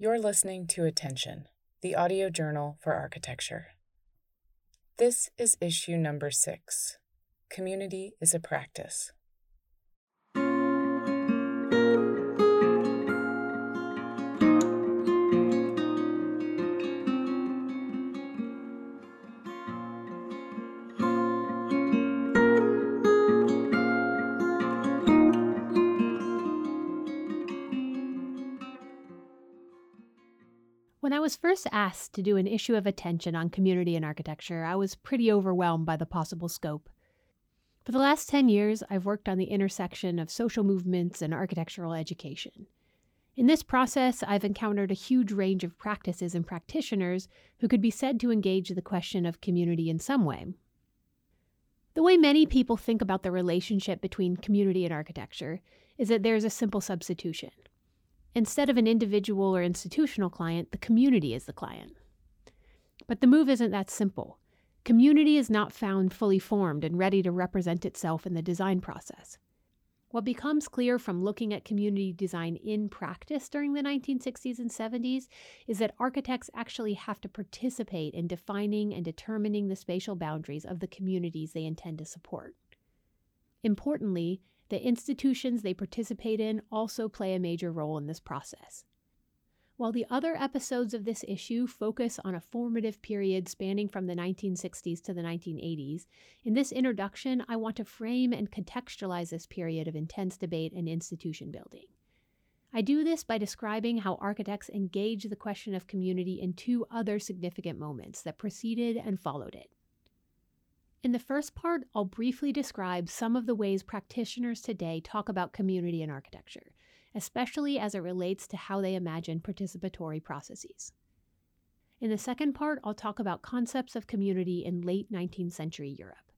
You're listening to Attention, the audio journal for architecture. This is issue number six Community is a Practice. Was first asked to do an issue of attention on community and architecture, I was pretty overwhelmed by the possible scope. For the last 10 years, I've worked on the intersection of social movements and architectural education. In this process, I've encountered a huge range of practices and practitioners who could be said to engage the question of community in some way. The way many people think about the relationship between community and architecture is that there's a simple substitution. Instead of an individual or institutional client, the community is the client. But the move isn't that simple. Community is not found fully formed and ready to represent itself in the design process. What becomes clear from looking at community design in practice during the 1960s and 70s is that architects actually have to participate in defining and determining the spatial boundaries of the communities they intend to support. Importantly, the institutions they participate in also play a major role in this process. While the other episodes of this issue focus on a formative period spanning from the 1960s to the 1980s, in this introduction, I want to frame and contextualize this period of intense debate and institution building. I do this by describing how architects engage the question of community in two other significant moments that preceded and followed it. In the first part, I'll briefly describe some of the ways practitioners today talk about community in architecture, especially as it relates to how they imagine participatory processes. In the second part, I'll talk about concepts of community in late 19th century Europe.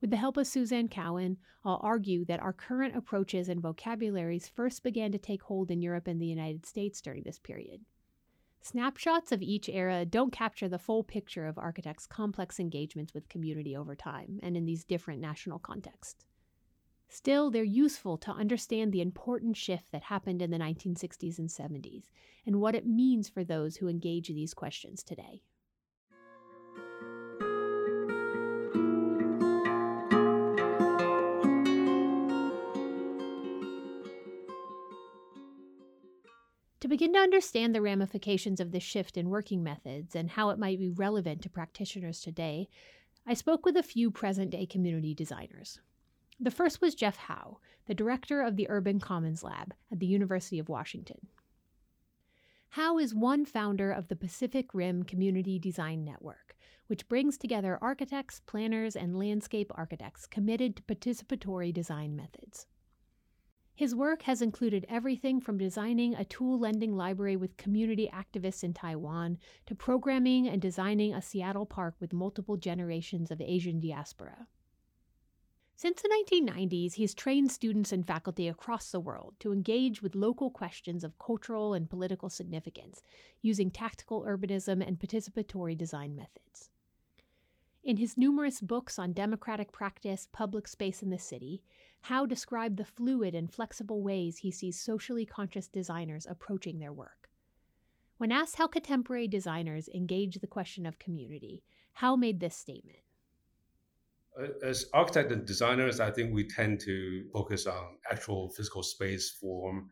With the help of Suzanne Cowan, I'll argue that our current approaches and vocabularies first began to take hold in Europe and the United States during this period. Snapshots of each era don't capture the full picture of architects' complex engagements with community over time and in these different national contexts. Still, they're useful to understand the important shift that happened in the 1960s and 70s and what it means for those who engage these questions today. To begin to understand the ramifications of this shift in working methods and how it might be relevant to practitioners today, I spoke with a few present day community designers. The first was Jeff Hou, the director of the Urban Commons Lab at the University of Washington. Hou is one founder of the Pacific Rim Community Design Network, which brings together architects, planners, and landscape architects committed to participatory design methods. His work has included everything from designing a tool lending library with community activists in Taiwan to programming and designing a Seattle park with multiple generations of Asian diaspora. Since the 1990s, he's trained students and faculty across the world to engage with local questions of cultural and political significance using tactical urbanism and participatory design methods. In his numerous books on democratic practice, public space, in the city, Hou described the fluid and flexible ways he sees socially conscious designers approaching their work. When asked how contemporary designers engage the question of community, Hou made this statement. As architects and designers, I think we tend to focus on actual physical space, form,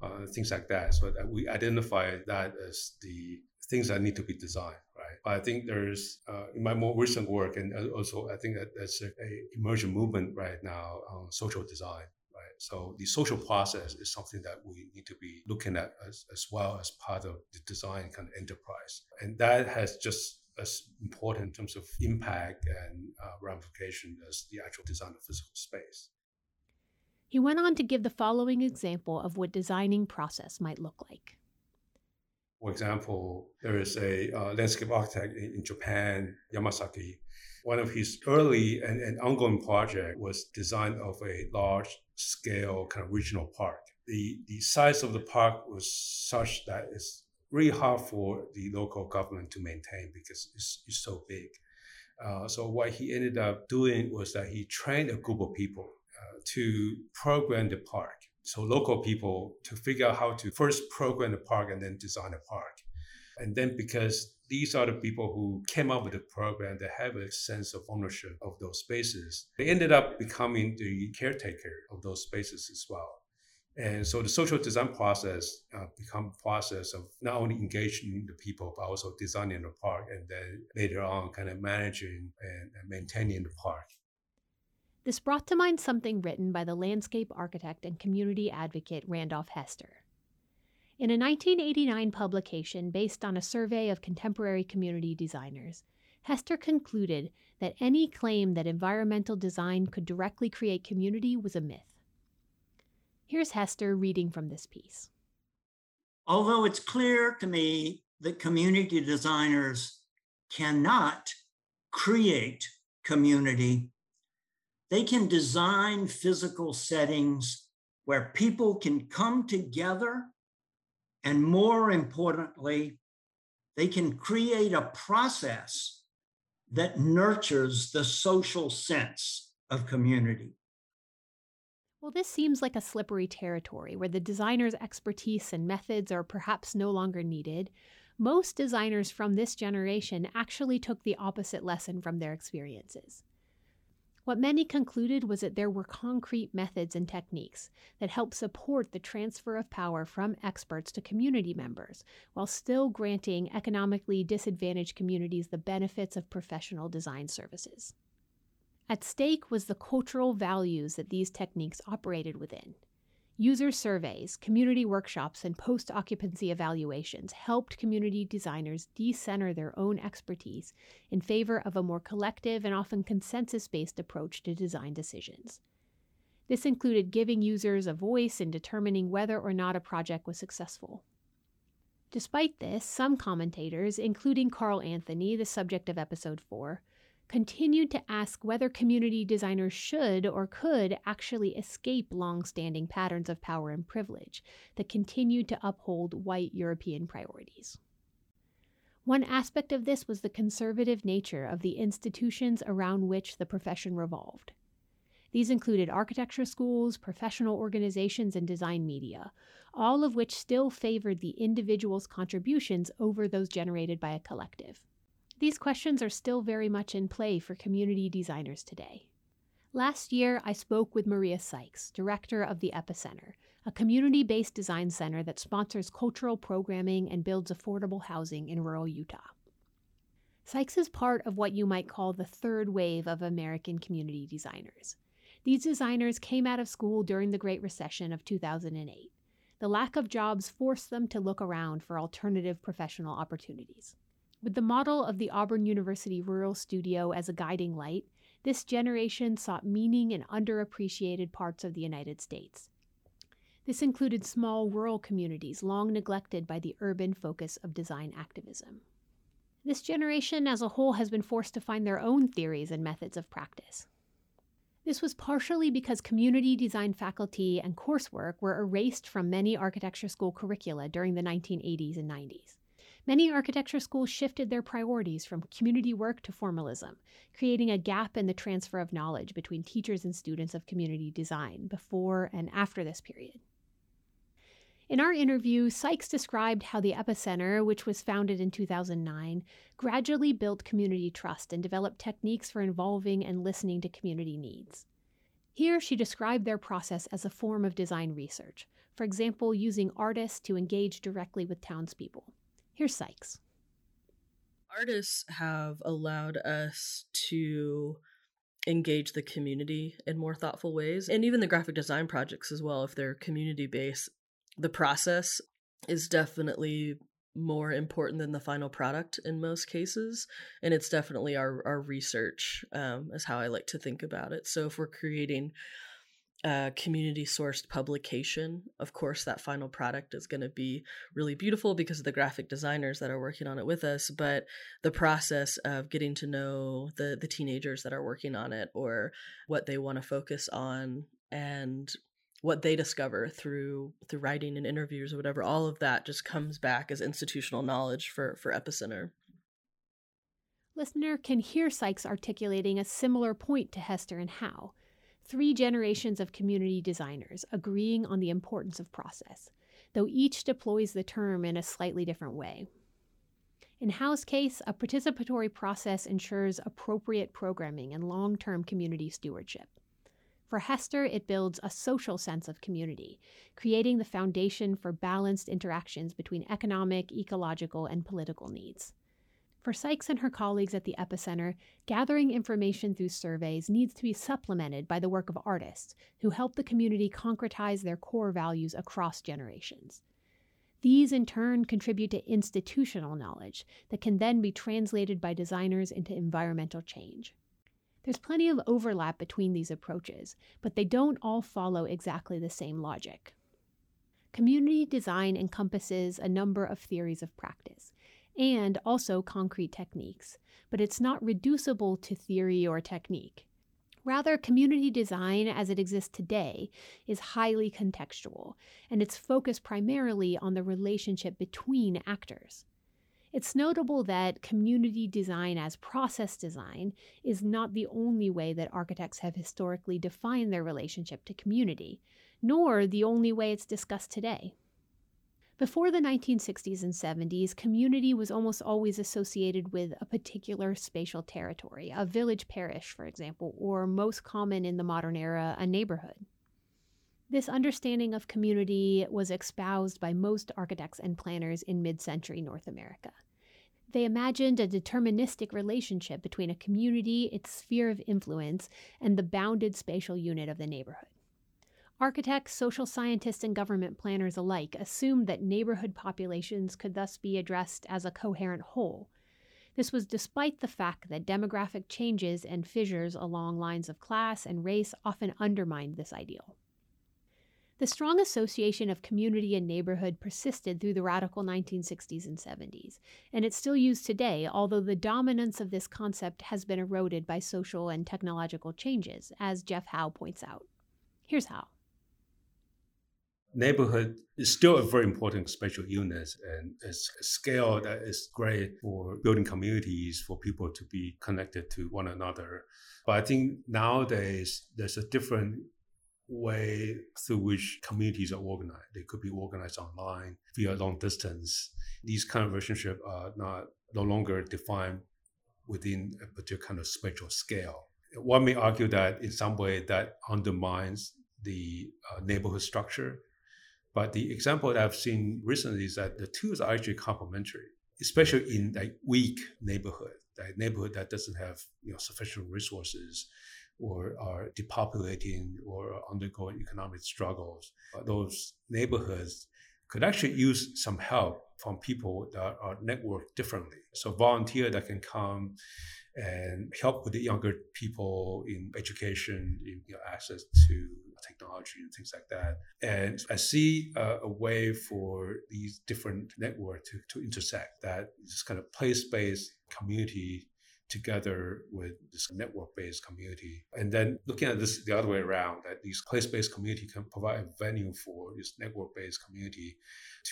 uh, things like that. So we identify that as the things that need to be designed. Right? But I think there's uh, in my more recent work, and also I think that there's a, a emerging movement right now on social design. Right, so the social process is something that we need to be looking at as, as well as part of the design kind of enterprise, and that has just as important in terms of impact and uh, ramification as the actual design of physical space. He went on to give the following example of what designing process might look like. For example, there is a uh, landscape architect in, in, Japan, Yamazaki. One of his early and, and ongoing project was design of a large scale kind of regional park. The, the size of the park was such that it's really hard for the local government to maintain because it's, it's so big. Uh, so what he ended up doing was that he trained a group of people uh, to program the park so local people to figure out how to first program the park and then design a park. And then because these are the people who came up with the program that have a sense of ownership of those spaces, they ended up becoming the caretaker of those spaces as well. And so the social design process uh, become process of not only engaging the people, but also designing the park and then later on kind of managing and maintaining the park. This brought to mind something written by the landscape architect and community advocate Randolph Hester. In a 1989 publication based on a survey of contemporary community designers, Hester concluded that any claim that environmental design could directly create community was a myth. Here's Hester reading from this piece. Although it's clear to me that community designers cannot create community, they can design physical settings where people can come together. And more importantly, they can create a process that nurtures the social sense of community. Well, this seems like a slippery territory where the designer's expertise and methods are perhaps no longer needed. Most designers from this generation actually took the opposite lesson from their experiences. What many concluded was that there were concrete methods and techniques that help support the transfer of power from experts to community members, while still granting economically disadvantaged communities the benefits of professional design services. At stake was the cultural values that these techniques operated within. User surveys, community workshops, and post occupancy evaluations helped community designers decenter their own expertise in favor of a more collective and often consensus based approach to design decisions. This included giving users a voice in determining whether or not a project was successful. Despite this, some commentators, including Carl Anthony, the subject of episode 4, continued to ask whether community designers should or could actually escape long standing patterns of power and privilege that continued to uphold white European priorities. One aspect of this was the conservative nature of the institutions around which the profession revolved. These included architecture schools, professional organizations, and design media, all of which still favored the individual's contributions over those generated by a collective. These questions are still very much in play for community designers today. Last year, I spoke with Maria Sykes, director of the Epicenter, a community based design center that sponsors cultural programming and builds affordable housing in rural Utah. Sykes is part of what you might call the third wave of American community designers. These designers came out of school during the Great Recession of 2008. The lack of jobs forced them to look around for alternative professional opportunities. With the model of the Auburn University Rural Studio as a guiding light, this generation sought meaning in underappreciated parts of the United States. This included small rural communities long neglected by the urban focus of design activism. This generation as a whole has been forced to find their own theories and methods of practice. This was partially because community design faculty and coursework were erased from many architecture school curricula during the 1980s and 90s. Many architecture schools shifted their priorities from community work to formalism, creating a gap in the transfer of knowledge between teachers and students of community design before and after this period. In our interview, Sykes described how the Epicenter, which was founded in 2009, gradually built community trust and developed techniques for involving and listening to community needs. Here, she described their process as a form of design research, for example, using artists to engage directly with townspeople. Here's Sykes. Artists have allowed us to engage the community in more thoughtful ways, and even the graphic design projects as well, if they're community based. The process is definitely more important than the final product in most cases and it's definitely our, our research um, is how i like to think about it so if we're creating a community sourced publication, of course, that final product is going to be really beautiful because of the graphic designers that are working on it with us. But the process of getting to know the the teenagers that are working on it, or what they want to focus on, and what they discover through through writing and interviews or whatever, all of that just comes back as institutional knowledge for for Epicenter. Listener can hear Sykes articulating a similar point to Hester and Hou three generations of community designers agreeing on the importance of process, though each deploys the term in a slightly different way. In Hou's case, a participatory process ensures appropriate programming and long term community stewardship. For Hester, it builds a social sense of community, creating the foundation for balanced interactions between economic, ecological, and political needs. For Sykes and her colleagues at the Epicenter, gathering information through surveys needs to be supplemented by the work of artists who help the community concretize their core values across generations. These, in turn, contribute to institutional knowledge that can then be translated by designers into environmental change. There's plenty of overlap between these approaches, but they don't all follow exactly the same logic. Community design encompasses a number of theories of practice and also concrete techniques, but it's not reducible to theory or technique. Rather, community design as it exists today is highly contextual, and it's focused primarily on the relationship between actors. It's notable that community design as process design is not the only way that architects have historically defined their relationship to community, nor the only way it's discussed today. Before the 1960s and 70s, community was almost always associated with a particular spatial territory, a village parish, for example, or most common in the modern era, a neighborhood. This understanding of community was espoused by most architects and planners in mid century North America. They imagined a deterministic relationship between a community, its sphere of influence, and the bounded spatial unit of the neighborhood. Architects, social scientists, and government planners alike assumed that neighborhood populations could thus be addressed as a coherent whole. This was despite the fact that demographic changes and fissures along lines of class and race often undermined this ideal. The strong association of community and neighborhood persisted through the radical 1960s and 70s, and it's still used today, although the dominance of this concept has been eroded by social and technological changes, as Jeff Hou points out. Here's Hou neighborhood is still a very important spatial unit and it's a scale that is great for building communities for people to be connected to one another. But i think nowadays there's a different way through which communities are organized. They could be organized online via long distance. These kind of relationships are not no longer defined within a particular kind of spatial scale. One may argue that in some way that undermines the uh, neighborhood structure but the example that I've seen recently is that the tools are actually complementary, especially in like weak neighborhood, that neighborhood that doesn't have you know sufficient resources or are depopulating or undergoing economic struggles. Those neighborhoods could actually use some help from people that are networked differently. So volunteer that can come and help with the younger people in education, in you know, access to technology and things like that. And I see a, a way for these different networks to, to intersect that this kind of place-based community together with this network-based community. And then looking at this the other way around, that these place-based community can provide a venue for this network-based community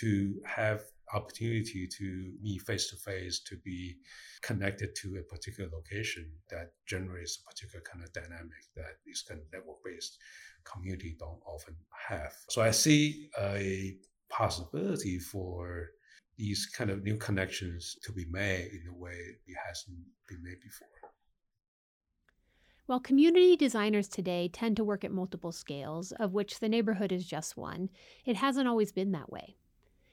to have opportunity to meet face to face, to be connected to a particular location that generates a particular kind of dynamic that these kind of network-based community don't often have. So I see a possibility for these kind of new connections to be made in a way it hasn't been made before. While community designers today tend to work at multiple scales, of which the neighborhood is just one, it hasn't always been that way.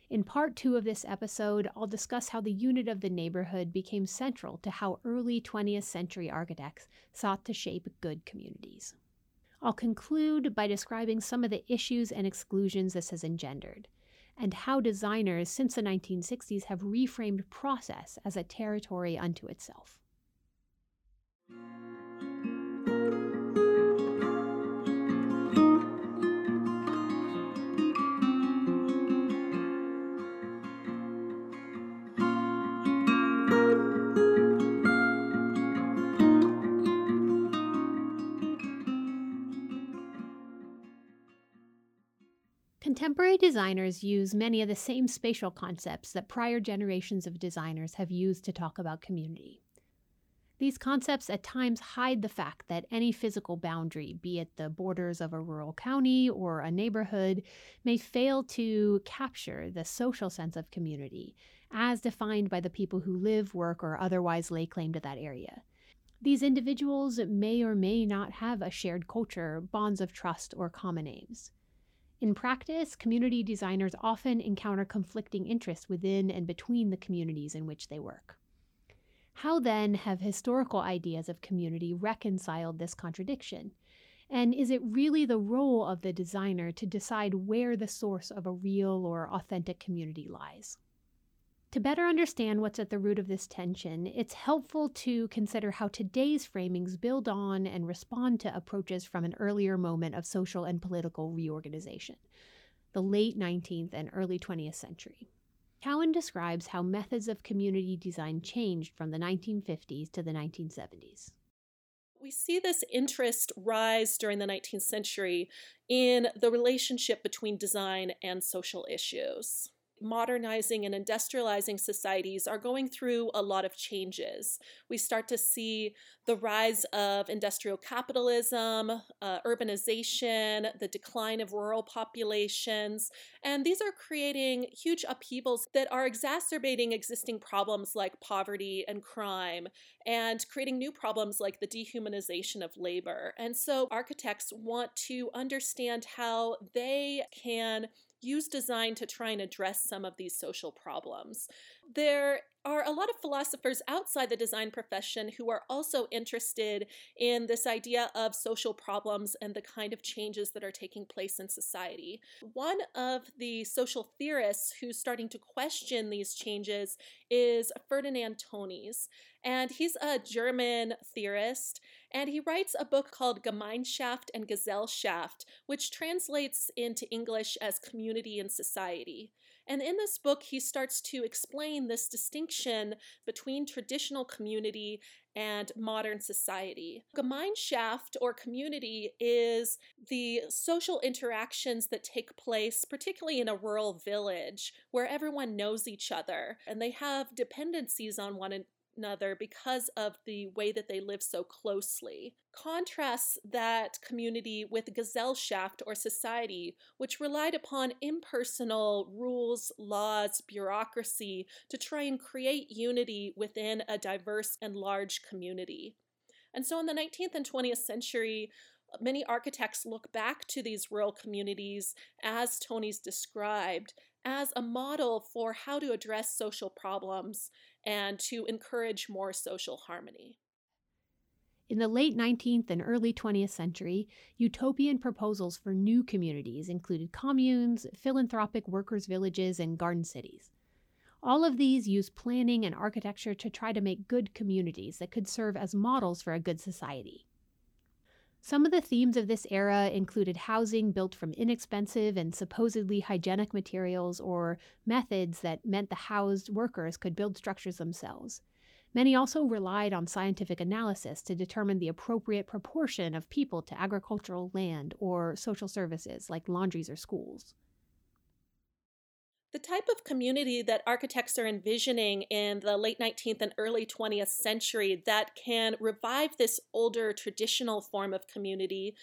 In part two of this episode, I'll discuss how the unit of the neighborhood became central to how early 20th century architects sought to shape good communities. I'll conclude by describing some of the issues and exclusions this has engendered, and how designers since the 1960s have reframed process as a territory unto itself. Contemporary designers use many of the same spatial concepts that prior generations of designers have used to talk about community. These concepts at times hide the fact that any physical boundary, be it the borders of a rural county or a neighborhood, may fail to capture the social sense of community, as defined by the people who live, work, or otherwise lay claim to that area. These individuals may or may not have a shared culture, bonds of trust, or common aims. In practice, community designers often encounter conflicting interests within and between the communities in which they work. How then have historical ideas of community reconciled this contradiction? And is it really the role of the designer to decide where the source of a real or authentic community lies? To better understand what's at the root of this tension, it's helpful to consider how today's framings build on and respond to approaches from an earlier moment of social and political reorganization, the late 19th and early 20th century. Cowan describes how methods of community design changed from the 1950s to the 1970s. We see this interest rise during the 19th century in the relationship between design and social issues modernizing and industrializing societies are going through a lot of changes. We start to see the rise of industrial capitalism, uh, urbanization, the decline of rural populations, and these are creating huge upheavals that are exacerbating existing problems like poverty and crime and creating new problems like the dehumanization of labor. And so architects want to understand how they can use design to try and address some of these social problems. There are a lot of philosophers outside the design profession who are also interested in this idea of social problems and the kind of changes that are taking place in society. One of the social theorists who's starting to question these changes is Ferdinand Tönnies. And he's a German theorist, and he writes a book called Gemeinschaft and Gesellschaft, which translates into English as community and society. And in this book, he starts to explain this distinction between traditional community and modern society. Gemeinschaft or community is the social interactions that take place, particularly in a rural village where everyone knows each other and they have dependencies on one another because of the way that they live so closely. Contrasts that community with Gesellschaft or society, which relied upon impersonal rules, laws, bureaucracy to try and create unity within a diverse and large community. And so in the 19th and 20th century, many architects look back to these rural communities as Tönnies described as a model for how to address social problems and to encourage more social harmony. In the late 19th and early 20th century, utopian proposals for new communities included communes, philanthropic workers' villages, and garden cities. All of these used planning and architecture to try to make good communities that could serve as models for a good society. Some of the themes of this era included housing built from inexpensive and supposedly hygienic materials or methods that meant the housed workers could build structures themselves. Many also relied on scientific analysis to determine the appropriate proportion of people to agricultural land or social services like laundries or schools. The type of community that architects are envisioning in the late 19th and early 20th century that can revive this older traditional form of community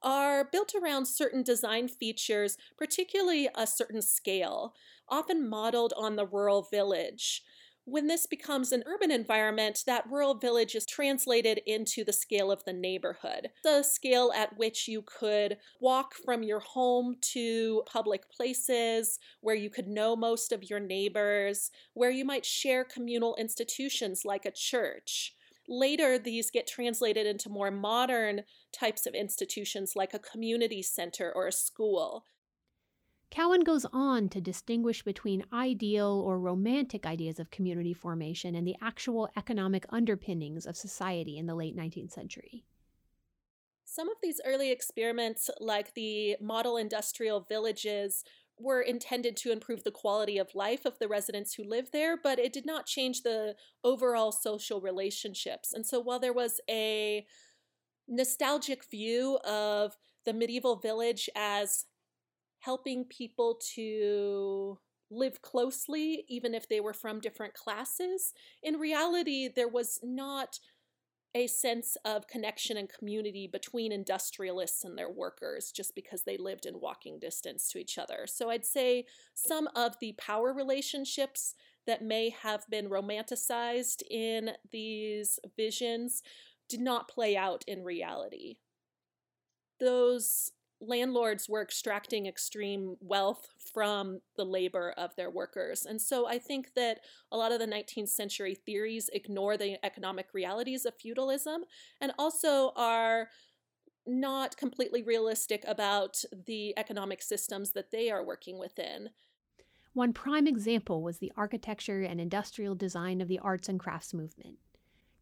are built around certain design features, particularly a certain scale, often modeled on the rural village. When this becomes an urban environment, that rural village is translated into the scale of the neighborhood, the scale at which you could walk from your home to public places, where you could know most of your neighbors, where you might share communal institutions like a church. Later, these get translated into more modern types of institutions like a community center or a school. Cowan goes on to distinguish between ideal or romantic ideas of community formation and the actual economic underpinnings of society in the late 19th century. Some of these early experiments, like the model industrial villages, were intended to improve the quality of life of the residents who lived there, but it did not change the overall social relationships. And so while there was a nostalgic view of the medieval village as helping people to live closely, even if they were from different classes. In reality, there was not a sense of connection and community between industrialists and their workers just because they lived in walking distance to each other. So I'd say some of the power relationships that may have been romanticized in these visions did not play out in reality. Those landlords were extracting extreme wealth from the labor of their workers. And so I think that a lot of the 19th century theories ignore the economic realities of feudalism and also are not completely realistic about the economic systems that they are working within. One prime example was the architecture and industrial design of the arts and crafts movement.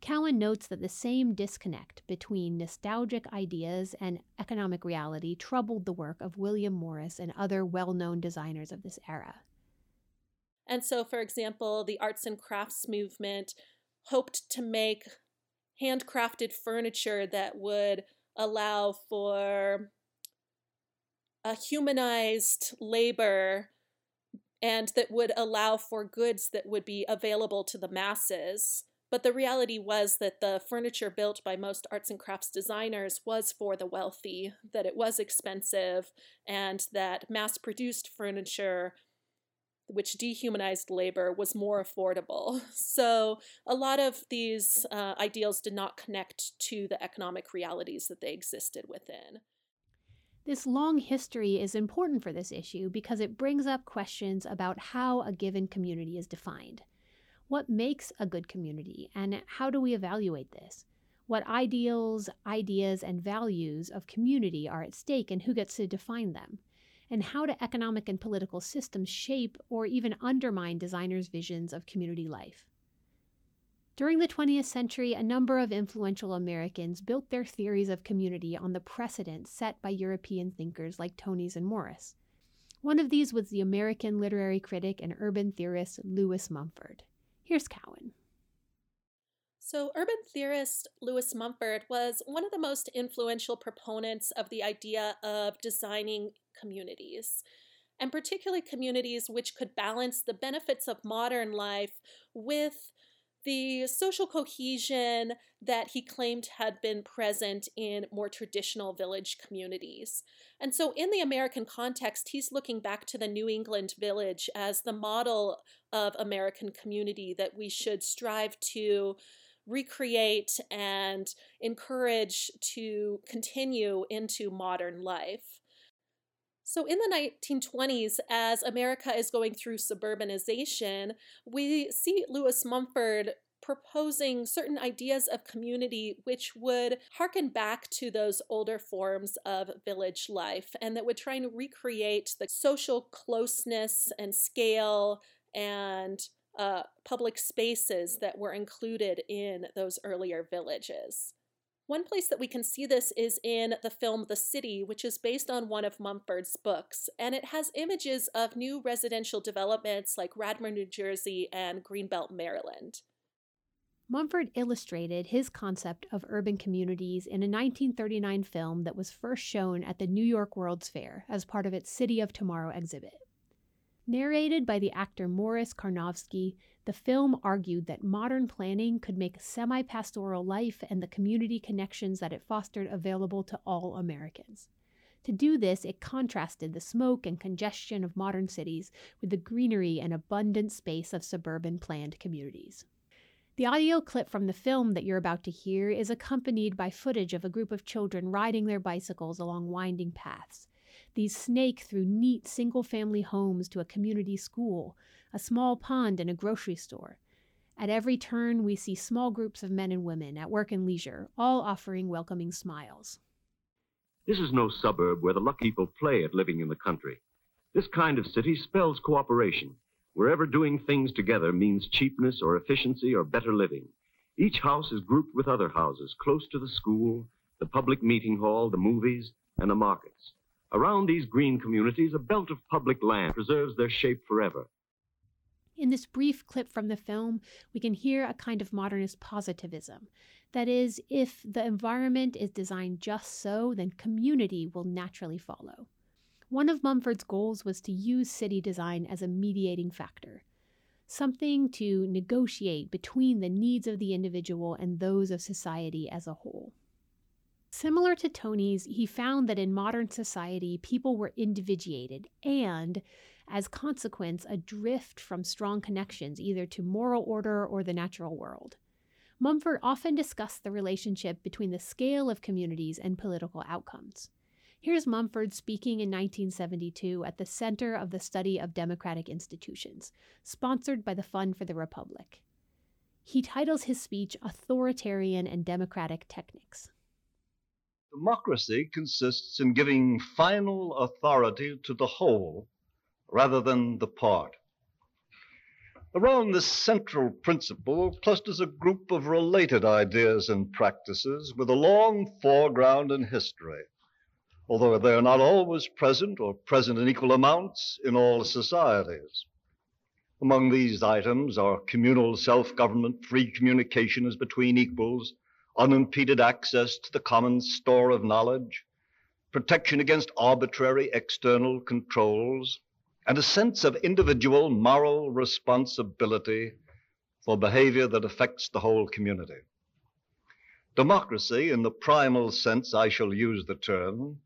Cowan notes that the same disconnect between nostalgic ideas and economic reality troubled the work of William Morris and other well known designers of this era. And so, for example, the arts and crafts movement hoped to make handcrafted furniture that would allow for a humanized labor and that would allow for goods that would be available to the masses but the reality was that the furniture built by most arts and crafts designers was for the wealthy, that it was expensive, and that mass produced furniture, which dehumanized labor, was more affordable. So a lot of these uh, ideals did not connect to the economic realities that they existed within. This long history is important for this issue because it brings up questions about how a given community is defined. What makes a good community, and how do we evaluate this? What ideals, ideas, and values of community are at stake, and who gets to define them? And how do economic and political systems shape or even undermine designers' visions of community life? During the 20th century, a number of influential Americans built their theories of community on the precedents set by European thinkers like Tönnies and Morris. One of these was the American literary critic and urban theorist Lewis Mumford. Here's Cowan. So, urban theorist Lewis Mumford was one of the most influential proponents of the idea of designing communities, and particularly communities which could balance the benefits of modern life with the social cohesion that he claimed had been present in more traditional village communities. And so, in the American context, he's looking back to the New England village as the model of American community that we should strive to recreate and encourage to continue into modern life. So, in the 1920s, as America is going through suburbanization, we see Lewis Mumford proposing certain ideas of community which would harken back to those older forms of village life and that would try and recreate the social closeness and scale and uh, public spaces that were included in those earlier villages. One place that we can see this is in the film The City, which is based on one of Mumford's books, and it has images of new residential developments like Radburn, New Jersey, and Greenbelt, Maryland. Mumford illustrated his concept of urban communities in a 1939 film that was first shown at the New York World's Fair as part of its City of Tomorrow exhibit. Narrated by the actor Morris Carnovsky, the film argued that modern planning could make semi pastoral life and the community connections that it fostered available to all Americans. To do this, it contrasted the smoke and congestion of modern cities with the greenery and abundant space of suburban planned communities. The audio clip from the film that you're about to hear is accompanied by footage of a group of children riding their bicycles along winding paths. These snake through neat single family homes to a community school, a small pond, and a grocery store. At every turn, we see small groups of men and women at work and leisure, all offering welcoming smiles. This is no suburb where the lucky people play at living in the country. This kind of city spells cooperation, wherever doing things together means cheapness or efficiency or better living. Each house is grouped with other houses close to the school, the public meeting hall, the movies, and the markets. Around these green communities, a belt of public land preserves their shape forever. In this brief clip from the film, we can hear a kind of modernist positivism. That is, if the environment is designed just so, then community will naturally follow. One of Mumford's goals was to use city design as a mediating factor. something to negotiate between the needs of the individual and those of society as a whole. Similar to Tönnies, he found that in modern society, people were individuated and, as consequence, adrift from strong connections either to moral order or the natural world. Mumford often discussed the relationship between the scale of communities and political outcomes. Here's Mumford speaking in 1972 at the Center of the Study of Democratic Institutions, sponsored by the Fund for the Republic. He titles his speech Authoritarian and Democratic Techniques. Democracy consists in giving final authority to the whole rather than the part. Around this central principle clusters a group of related ideas and practices with a long foreground in history, although they are not always present or present in equal amounts in all societies. Among these items are communal self government, free communication as between equals, unimpeded access to the common store of knowledge, protection against arbitrary external controls, and a sense of individual moral responsibility for behavior that affects the whole community. Democracy, in the primal sense I shall use the term,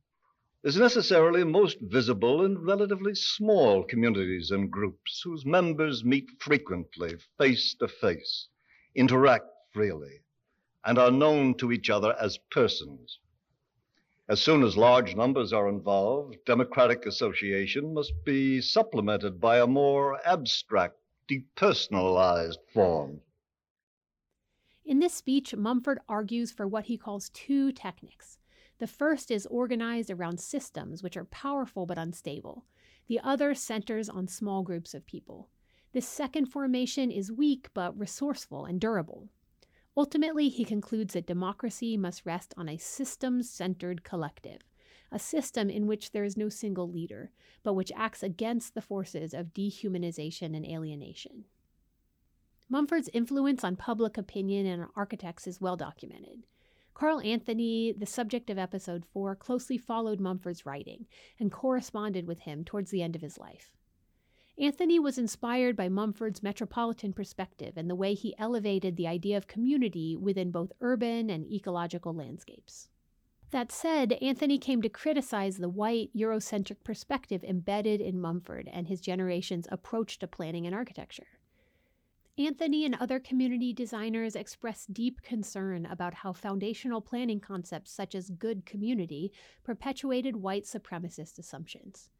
is necessarily most visible in relatively small communities and groups whose members meet frequently, face to face, interact freely, and are known to each other as persons. As soon as large numbers are involved, democratic association must be supplemented by a more abstract, depersonalized form. In this speech, Mumford argues for what he calls two techniques. The first is organized around systems, which are powerful but unstable. The other centers on small groups of people. This second formation is weak but resourceful and durable. Ultimately, he concludes that democracy must rest on a system centered collective, a system in which there is no single leader, but which acts against the forces of dehumanization and alienation. Mumford's influence on public opinion and architects is well documented. Carl Anthony, the subject of episode 4, closely followed Mumford's writing and corresponded with him towards the end of his life. Anthony was inspired by Mumford's metropolitan perspective and the way he elevated the idea of community within both urban and ecological landscapes. That said, Anthony came to criticize the white, Eurocentric perspective embedded in Mumford and his generation's approach to planning and architecture. Anthony and other community designers expressed deep concern about how foundational planning concepts such as good community perpetuated white supremacist assumptions.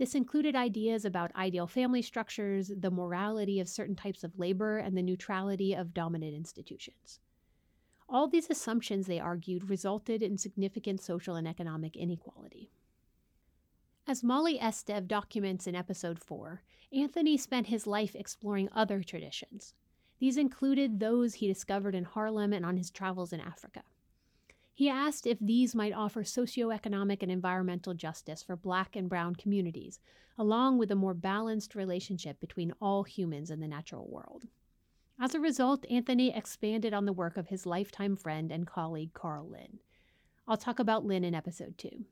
This included ideas about ideal family structures, the morality of certain types of labor, and the neutrality of dominant institutions. All these assumptions, they argued, resulted in significant social and economic inequality. As Molly Estev documents in episode 4, Anthony spent his life exploring other traditions. These included those he discovered in Harlem and on his travels in Africa. He asked if these might offer socioeconomic and environmental justice for Black and Brown communities, along with a more balanced relationship between all humans and the natural world. As a result, Anthony expanded on the work of his lifetime friend and colleague Karl Linn. I'll talk about Linn in episode 2.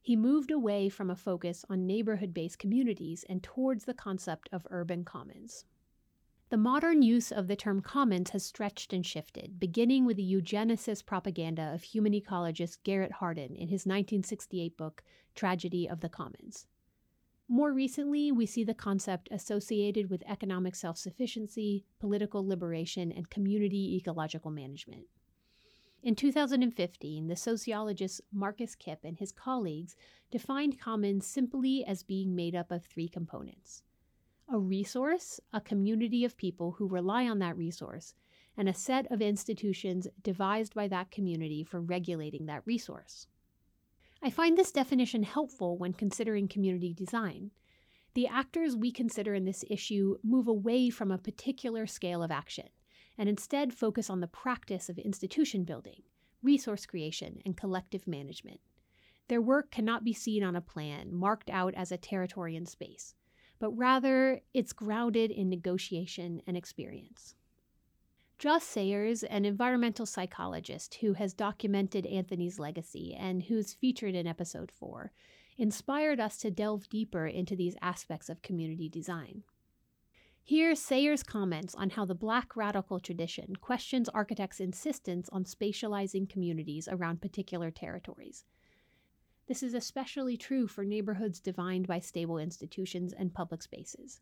He moved away from a focus on neighborhood based communities and towards the concept of urban commons. The modern use of the term commons has stretched and shifted, beginning with the eugenicist propaganda of human ecologist Garrett Hardin in his 1968 book, Tragedy of the Commons. More recently, we see the concept associated with economic self sufficiency, political liberation, and community ecological management. In 2015, the sociologist Marcus Kipp and his colleagues defined commons simply as being made up of three components a resource, a community of people who rely on that resource, and a set of institutions devised by that community for regulating that resource. I find this definition helpful when considering community design. The actors we consider in this issue move away from a particular scale of action and instead focus on the practice of institution building, resource creation, and collective management. Their work cannot be seen on a plan marked out as a territory in space but rather it's grounded in negotiation and experience. Joss Sayers, an environmental psychologist who has documented Anthony's legacy and who's featured in episode 4, inspired us to delve deeper into these aspects of community design. Here, Sayers comments on how the Black radical tradition questions architects' insistence on spatializing communities around particular territories. This is especially true for neighborhoods defined by stable institutions and public spaces.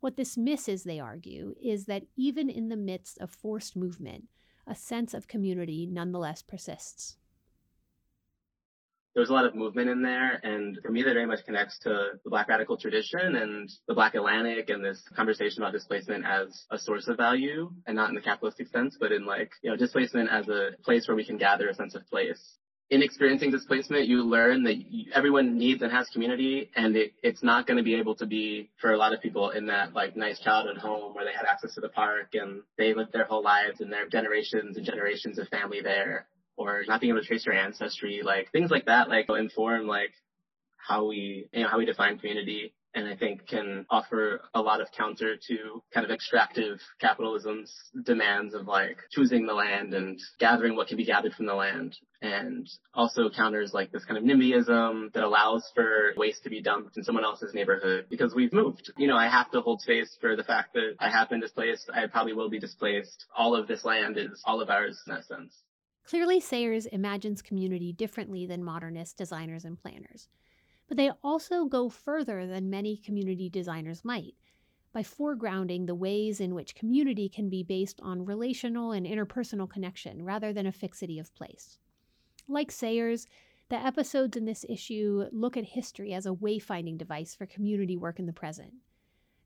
What this misses, they argue, is that even in the midst of forced movement, a sense of community nonetheless persists there's a lot of movement in there. And for me, that very much connects to the Black radical tradition and the Black Atlantic and this conversation about displacement as a source of value and not in the capitalistic sense, but in like, you know, displacement as a place where we can gather a sense of place. In experiencing displacement, you learn that everyone needs and has community, and it, it's not going to be able to be for a lot of people in that like nice childhood home where they had access to the park and they lived their whole lives and their generations and generations of family there or not being able to trace your ancestry, like things like that, like inform like how we, you know, how we define community. And I think can offer a lot of counter to kind of extractive capitalism's demands of like choosing the land and gathering what can be gathered from the land. And also counters like this kind of NIMBYism that allows for waste to be dumped in someone else's neighborhood because we've moved. You know, I have to hold space for the fact that I have been displaced. I probably will be displaced. All of this land is all of ours in that sense. Clearly, Sayers imagines community differently than modernist designers and planners. But they also go further than many community designers might by foregrounding the ways in which community can be based on relational and interpersonal connection rather than a fixity of place. Like Sayers, the episodes in this issue look at history as a wayfinding device for community work in the present.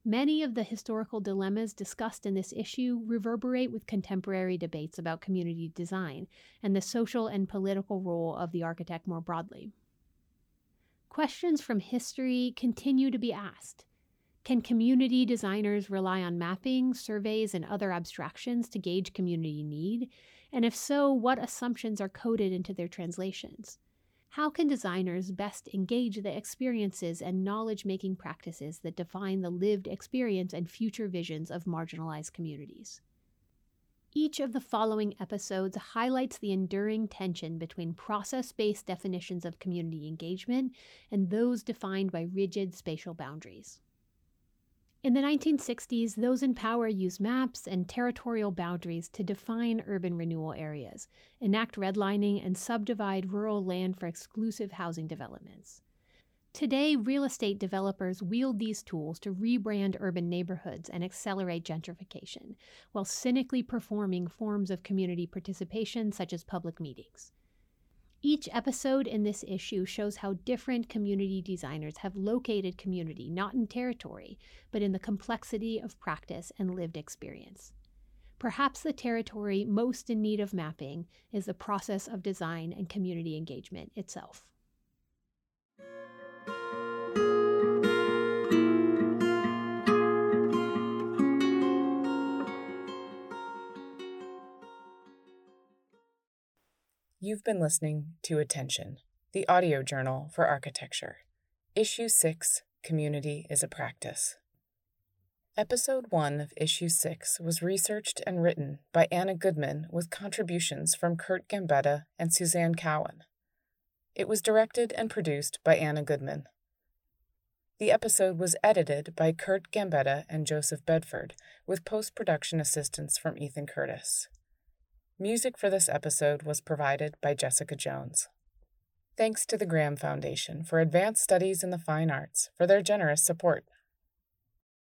Many of the historical dilemmas discussed in this issue reverberate with contemporary debates about community design and the social and political role of the architect more broadly. Questions from history continue to be asked. Can community designers rely on mapping, surveys, and other abstractions to gauge community need? And if so, what assumptions are coded into their translations? How can designers best engage the experiences and knowledge making practices that define the lived experience and future visions of marginalized communities? Each of the following episodes highlights the enduring tension between process based definitions of community engagement and those defined by rigid spatial boundaries. In the 1960s, those in power used maps and territorial boundaries to define urban renewal areas, enact redlining, and subdivide rural land for exclusive housing developments. Today, real estate developers wield these tools to rebrand urban neighborhoods and accelerate gentrification, while cynically performing forms of community participation such as public meetings. Each episode in this issue shows how different community designers have located community not in territory, but in the complexity of practice and lived experience. Perhaps the territory most in need of mapping is the process of design and community engagement itself. You've been listening to Attention, the audio journal for architecture. Issue 6 Community is a Practice. Episode 1 of Issue 6 was researched and written by Anna Goodman with contributions from Kurt Gambetta and Suzanne Cowan. It was directed and produced by Anna Goodman. The episode was edited by Kurt Gambetta and Joseph Bedford, with post production assistance from Ethan Curtis. Music for this episode was provided by Jessica Jones. Thanks to the Graham Foundation for Advanced Studies in the Fine Arts for their generous support.